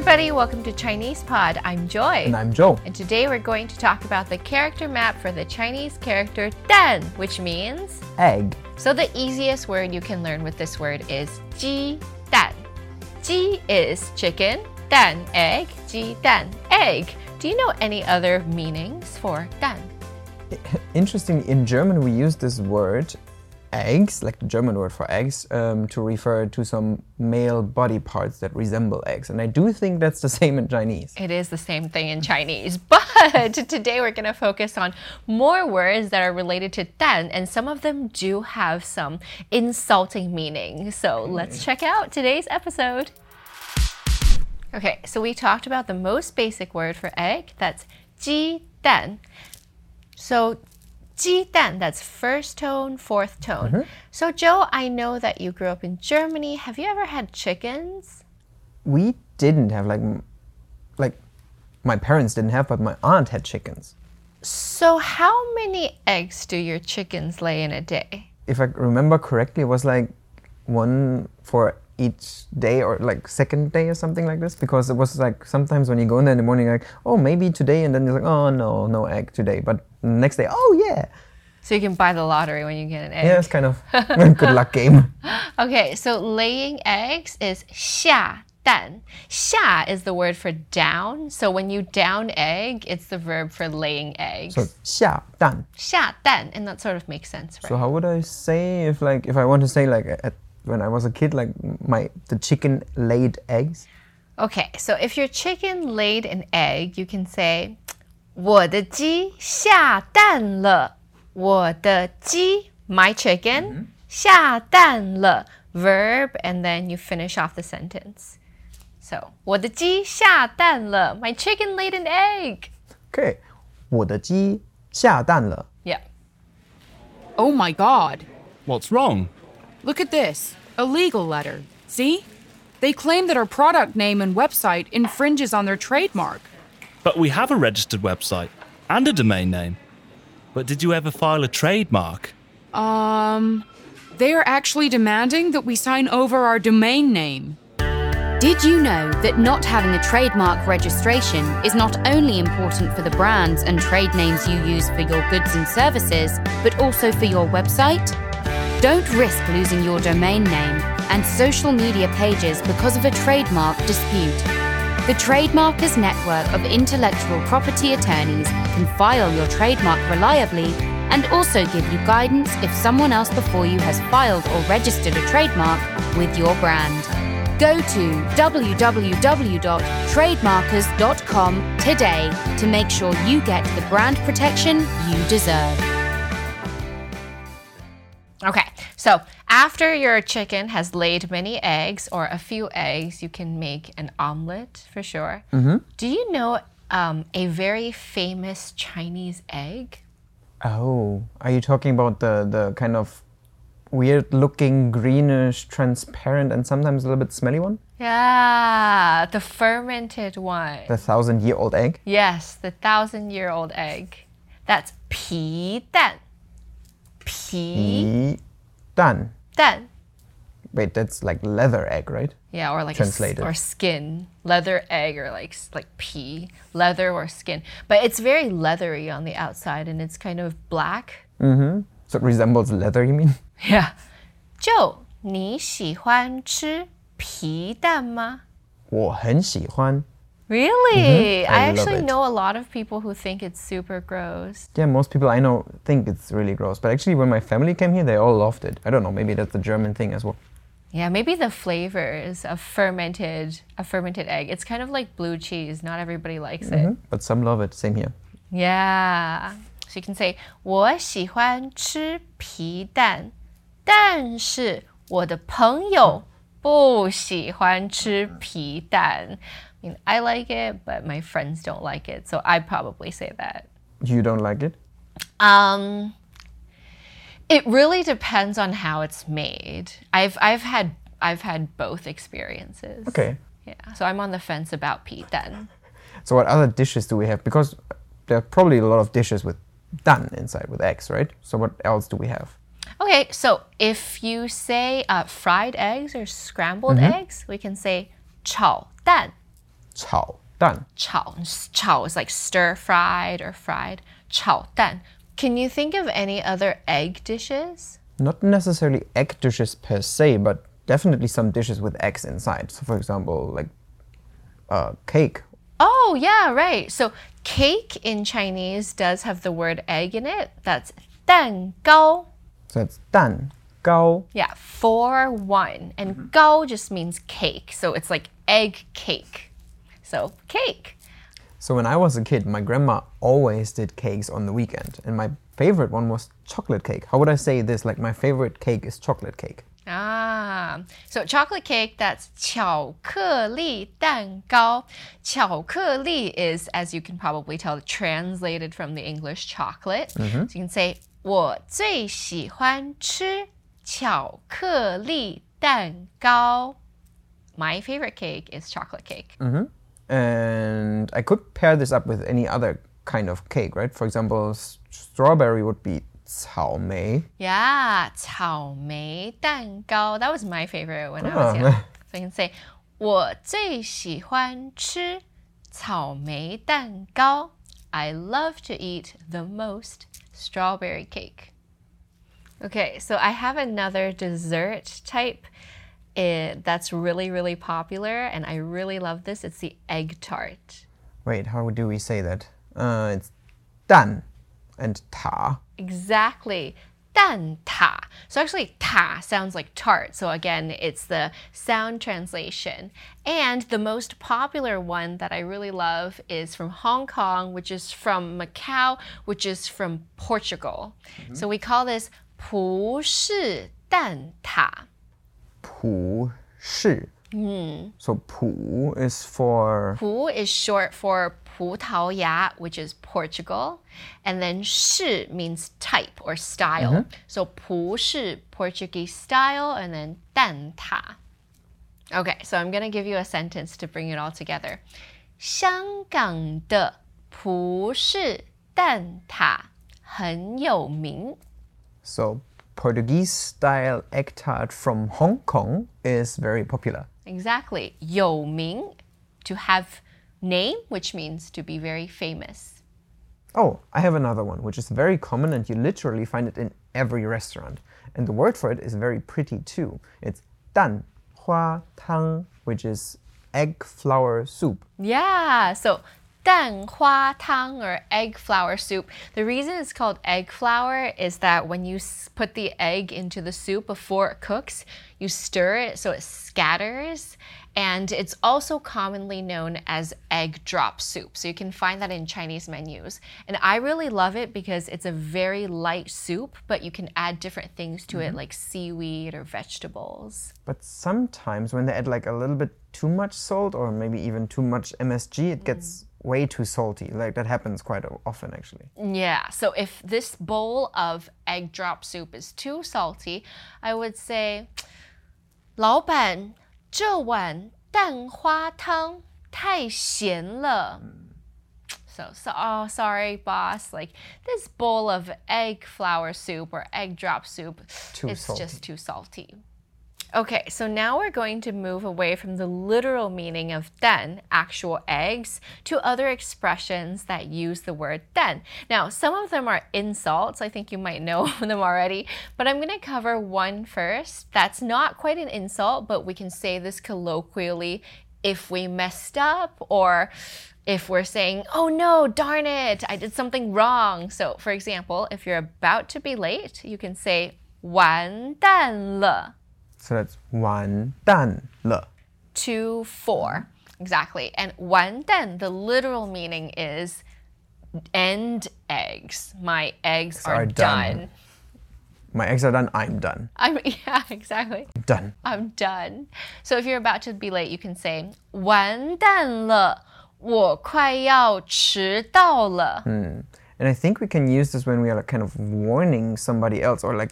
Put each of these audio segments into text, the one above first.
everybody, welcome to Chinese Pod. I'm Joy. And I'm Joe. And today we're going to talk about the character map for the Chinese character dan, which means egg. So the easiest word you can learn with this word is ji dan. Ji is chicken, dan egg, ji dan egg. Do you know any other meanings for dan? Interestingly, in German we use this word eggs, like the German word for eggs, um, to refer to some male body parts that resemble eggs. And I do think that's the same in Chinese. It is the same thing in Chinese. But today we're going to focus on more words that are related to dan, and some of them do have some insulting meaning. So let's check out today's episode. Okay, so we talked about the most basic word for egg. That's ji dan. So ji dan, that's first tone, fourth tone. Uh-huh. So Joe, I know that you grew up in Germany. Have you ever had chickens? We didn't have like, like, my parents didn't have, but my aunt had chickens. So how many eggs do your chickens lay in a day? If I remember correctly, it was like one for each day or like second day or something like this because it was like sometimes when you go in there in the morning like oh maybe today and then you're like oh no no egg today but next day oh yeah So you can buy the lottery when you get an egg. yeah it's kind of a good luck game Okay, so laying eggs is 下蛋. 下 is the word for down. So when you down egg, it's the verb for laying eggs. so 下蛋 下蛋, and that sort of makes sense, right? so how would I say if like if I want to say like at, when I was a kid like my the chicken laid eggs Okay, so if your chicken laid an egg, you can say 我的鸡下蛋了。我的鸡 my chicken 下蛋了 verb and then you finish off the sentence. So 我的鸡下蛋了 my chicken laid an egg. okay 我的鸡下蛋了 Yeah. Oh my god. What's wrong? Look at this. A legal letter. See? They claim that our product name and website infringes on their trademark. But we have a registered website and a domain name. But did you ever file a trademark? Um, they are actually demanding that we sign over our domain name. Did you know that not having a trademark registration is not only important for the brands and trade names you use for your goods and services, but also for your website? Don't risk losing your domain name and social media pages because of a trademark dispute. The Trademarkers Network of intellectual property attorneys can file your trademark reliably and also give you guidance if someone else before you has filed or registered a trademark with your brand. Go to www.trademarkers.com today to make sure you get the brand protection you deserve. so after your chicken has laid many eggs or a few eggs, you can make an omelet for sure. Do you know um, a very famous Chinese egg? Oh, are you talking about the the kind of weird looking greenish transparent and sometimes a little bit smelly one? Yeah, the fermented one. The thousand year old egg? yes, the thousand year old egg. That's 皮蛋.皮 蛋. 皮蛋. Wait, that's like leather egg, right? Yeah, or like a s- Translated. or skin, leather egg, or like s- like pea, leather or skin. But it's very leathery on the outside, and it's kind of black. So it resembles leather, you mean? Yeah. Joe, 你喜欢吃皮蛋吗？我很喜欢. Really? Mhm, I I love actually it. know a lot of people who think it's super gross. Yeah, most people I know think it's really gross, but actually when my family came here, they all loved it. I don't know, maybe that's the German thing as well. Yeah, maybe the flavors of fermented a fermented egg. It's kind of like blue cheese. Not everybody likes it. But some love it. Same here. Yeah. So you can say 我喜欢吃皮蛋，但是我的朋友不喜欢吃皮蛋。 I mean, I like it, but my friends don't like it. So I'd probably say that. You don't like it? Um, it really depends on how it's made. I've I've had I've had both experiences. Okay. Yeah. So I'm on the fence about Pete then. So what other dishes do we have? Because there are probably a lot of dishes with done inside, with eggs, right? So what else do we have? Okay, so if you say uh, fried eggs or scrambled eggs, we can say chao 炒蛋.炒蛋.炒炒 is like stir fried or fried. 炒蛋. Can you think of any other egg dishes? Not necessarily egg dishes per se, but definitely some dishes with eggs inside. So, for example, like uh, cake. Oh, yeah, right. So cake in Chinese does have the word egg in it. That's 蛋糕. So it's 蛋糕. Yeah, four one. And gao just means cake. So it's like egg cake. So cake. So when I was a kid, my grandma always did cakes on the weekend, and my favorite one was chocolate cake. How would I say this? Like my favorite cake is chocolate cake. Ah, so chocolate cake, that's 巧克力蛋糕. 巧克力 is, as you can probably tell, translated from the English chocolate. So you can say, 我最喜欢吃巧克力蛋糕. My favorite cake is chocolate cake. And I could pair this up with any other kind of cake, right? For example, s- strawberry would be 草莓. Yeah, 草莓蛋糕. That was my favorite when I was Oh. young. So you can say, 我最喜欢吃草莓蛋糕. I love to eat the most strawberry cake. Okay, so I have another dessert type eh, that's really, really popular, and I really love this. It's the egg tart. Wait, how do we say that? Uh, it's 蛋 and 塔. Exactly. 蛋挞. So actually, ta sounds like tart. So again, it's the sound translation. And the most popular one that I really love is from Hong Kong, which is from Macau, which is from Portugal. So we call this 葡式蛋挞. 葡式. So 葡 is for 葡 is short for 葡萄牙, which is Portugal. And then 式 means type or style. So 葡式 Portuguese style, and then 蛋挞. Okay, so I'm going to give you a sentence to bring it all together. 香港的葡式蛋挞很有名。 so Portuguese style egg tart from Hong Kong is very popular. Exactly. 有名 to have name, which means to be very famous. Oh, I have another one, which is very common and you literally find it in every restaurant. And the word for it is very pretty too. It's dan hua tang, which is egg flower soup. Yeah, so Tanghua Tang or egg flower soup. The reason it's called egg flower is that when you put the egg into the soup before it cooks, you stir it so it scatters. And it's also commonly known as egg drop soup. So you can find that in Chinese menus. And I really love it because it's a very light soup, but you can add different things to mm -hmm. it, mm-hmm. like seaweed or vegetables. But sometimes when they add like a little bit too much salt or maybe even too much MSG, it mm. gets way too salty. Like that happens quite often actually. Yeah. So if this bowl of egg drop soup is too salty, I would say 老板,这碗蛋花汤太咸了. So, so oh sorry boss, like this bowl of egg flower soup or egg drop soup, too it's salty. just too salty. Okay, so now we're going to move away from the literal meaning of dan, actual eggs, to other expressions that use the word dan. Now, some of them are insults. I think you might know them already, but I'm going to cover one first. That's not quite an insult, but we can say this colloquially if we messed up or if we're saying, oh no, darn it, I did something wrong. So, for example, if you're about to be late, you can say, 完蛋了。So that's 完蛋了. to four. Exactly. And 完蛋, the literal meaning is end eggs. My eggs are, are done. done. My eggs are done, I'm done. I'm yeah, exactly. Done. I'm done. So if you're about to be late, you can say 完蛋了,我快要迟到了. And I think we can use this when we are like kind of warning somebody else or like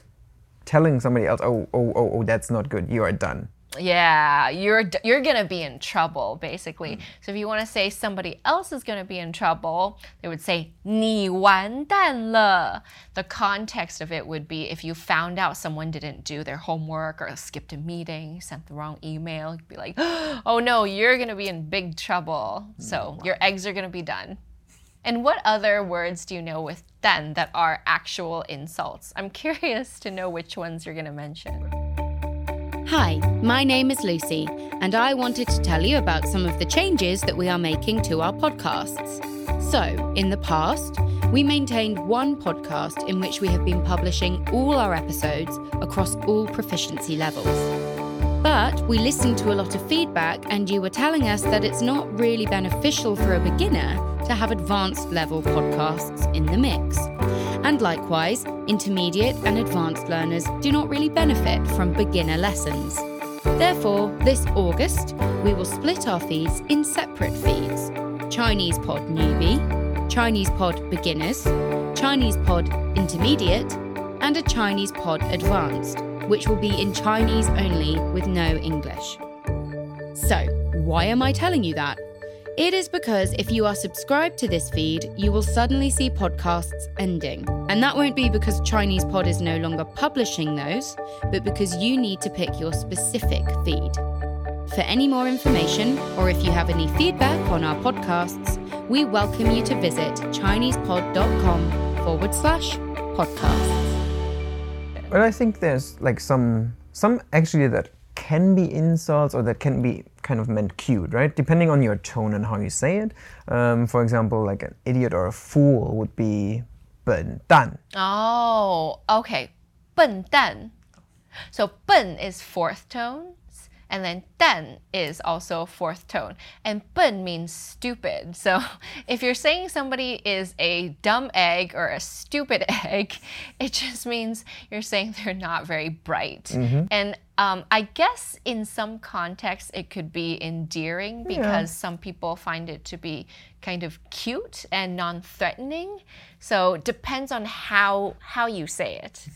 telling somebody else, oh, oh, oh, oh, that's not good. You are done. Yeah, you're d- you're gonna be in trouble basically. So if you want to say somebody else is gonna be in trouble, they would say 你完蛋了. The context of it would be if you found out someone didn't do their homework or skipped a meeting, sent the wrong email, you'd be like, oh no, you're gonna be in big trouble. So your eggs are gonna be done. And what other words do you know with 蛋 that are actual insults? I'm curious to know which ones you're gonna mention. Hi, my name is Lucy, and I wanted to tell you about some of the changes that we are making to our podcasts. So, in the past, we maintained one podcast in which we have been publishing all our episodes across all proficiency levels. But we listened to a lot of feedback, and you were telling us that it's not really beneficial for a beginner to have advanced level podcasts in the mix. And likewise, intermediate and advanced learners do not really benefit from beginner lessons. Therefore, this August, we will split our feeds in separate feeds Chinese Pod Newbie, Chinese Pod Beginners, Chinese Pod Intermediate, and a Chinese Pod Advanced, which will be in Chinese only with no English. So, why am I telling you that? It is because if you are subscribed to this feed, you will suddenly see podcasts ending. And that won't be because Chinese Pod is no longer publishing those, but because you need to pick your specific feed. For any more information, or if you have any feedback on our podcasts, we welcome you to visit ChinesePod.com forward slash podcasts. But I think there's like some some actually that can be insults or that can be kind of meant cute, right? Depending on your tone and how you say it. Um, for example, like an idiot or a fool would be 笨蛋. Oh, okay. 笨蛋. So 笨 is fourth tone, and then 蛋 is also fourth tone. And 笨 means stupid. So if you're saying somebody is a dumb egg or a stupid egg, it just means you're saying they're not very bright. And um, I guess in some contexts it could be endearing because some people find it to be kind of cute and non-threatening. So depends on how how you say it.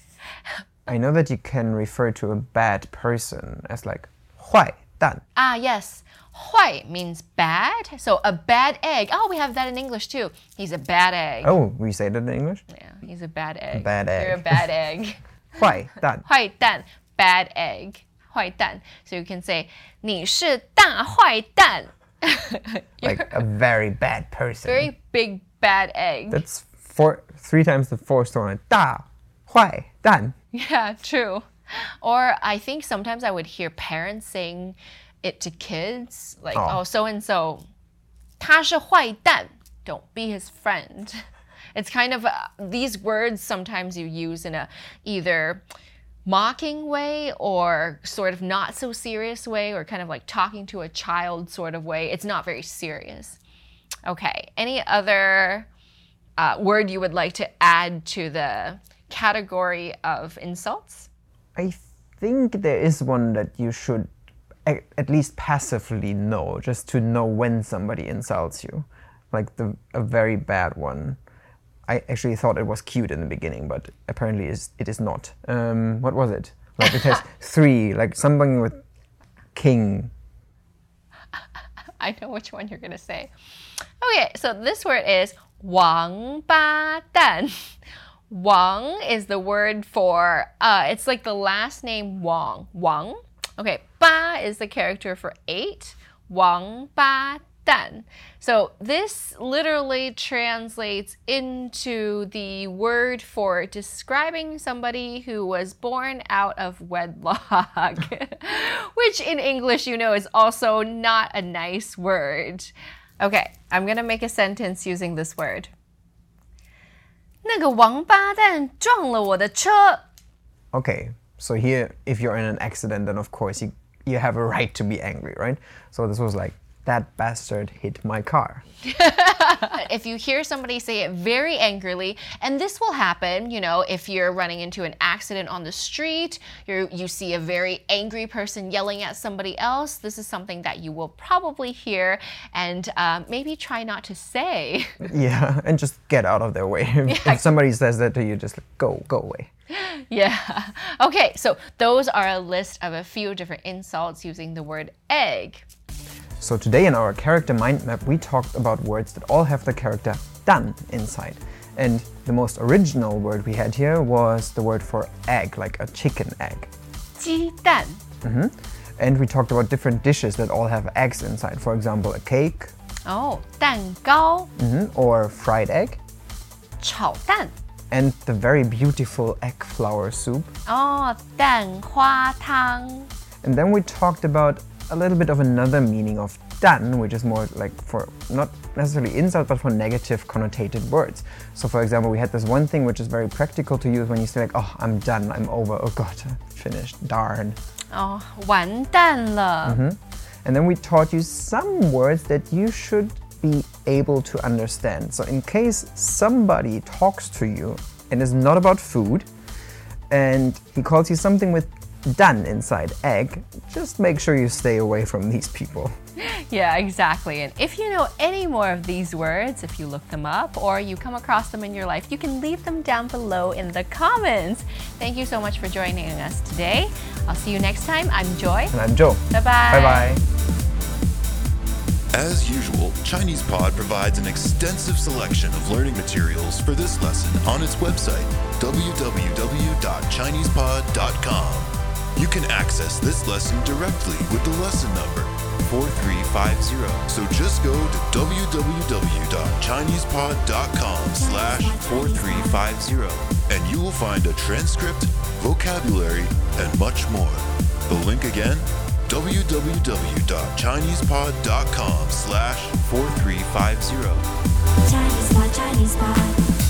I know that you can refer to a bad person as like 坏蛋. Ah, yes. 坏 means bad. So a bad egg. Oh, we have that in English too. He's a bad egg. Oh, we say that in English? Yeah, he's a bad egg. Bad You're a egg. bad egg. 坏蛋.坏蛋, bad egg. 坏蛋. So you can say 你是大坏蛋. You're Like a very bad person. very big bad egg. That's four, three times the fourth tone. 大坏蛋. Yeah, true. Or I think sometimes I would hear parents saying it to kids, like, Oh. oh, so and so, 他是坏蛋, don't be his friend. It's kind of uh, these words sometimes you use in a either mocking way or sort of not so serious way or kind of like talking to a child sort of way. It's not very serious. Okay, any other uh, word you would like to add to the category of insults? I think there is one that you should a- at least passively know, just to know when somebody insults you. Like the a very bad one. I actually thought it was cute in the beginning, but apparently is it is not. Um, what was it? Like it has three, like something with king. I know which one you're going to say. Okay, so this word is 王八蛋. Wang is the word for, uh, it's like the last name Wang. Wang. Okay, ba is the character for eight. Wang ba dan. So this literally translates into the word for describing somebody who was born out of wedlock, which in English, you know, is also not a nice word. Okay, I'm gonna make a sentence using this word. 那个王八蛋撞了我的车。 Okay, so here, if you're in an accident, then of course you you have a right to be angry, right? So this was like that bastard hit my car. if you hear somebody say it very angrily, and this will happen, you know, if you're running into an accident on the street, you you see a very angry person yelling at somebody else, this is something that you will probably hear and um, maybe try not to say. Yeah, and just get out of their way. If, if somebody says that to you, just go, go away. Yeah. Okay, so those are a list of a few different insults using the word egg. So today in our character mind map, we talked about words that all have the character done inside. And the most original word we had here was the word for egg, like a chicken egg. 鸡蛋. Mm -hmm. And we talked about different dishes that all have eggs inside. For example, a cake. Oh, 蛋糕. Mm -hmm. Or fried egg. 炒蛋. And the very beautiful egg flower soup. Oh, 蛋花汤. And then we talked about a little bit of another meaning of dan, which is more like for not necessarily insult, but for negative connotated words. So, for example, we had this one thing which is very practical to use when you say like, "Oh, I'm done, I'm over, oh God, I'm finished, darn." 哦，完蛋了。 And then we taught you some words that you should be able to understand. So, in case somebody talks to you and is not about food, and he calls you something with dan inside, egg, just make sure you stay away from these people. Yeah, exactly. And if you know any more of these words, if you look them up or you come across them in your life, you can leave them down below in the comments. Thank you so much for joining us today. I'll see you next time. I'm Joy. And I'm Joe. Bye bye. Bye bye. As usual, ChinesePod provides an extensive selection of learning materials for this lesson on its website, www.chinesepod.com. You can access this lesson directly with the lesson number 4350. So just go to www.chinesepod.com slash 4350 and you will find a transcript, vocabulary, and much more. The link again, www.chinesepod.com slash 4350. Chinese Pod, Chinese Pod.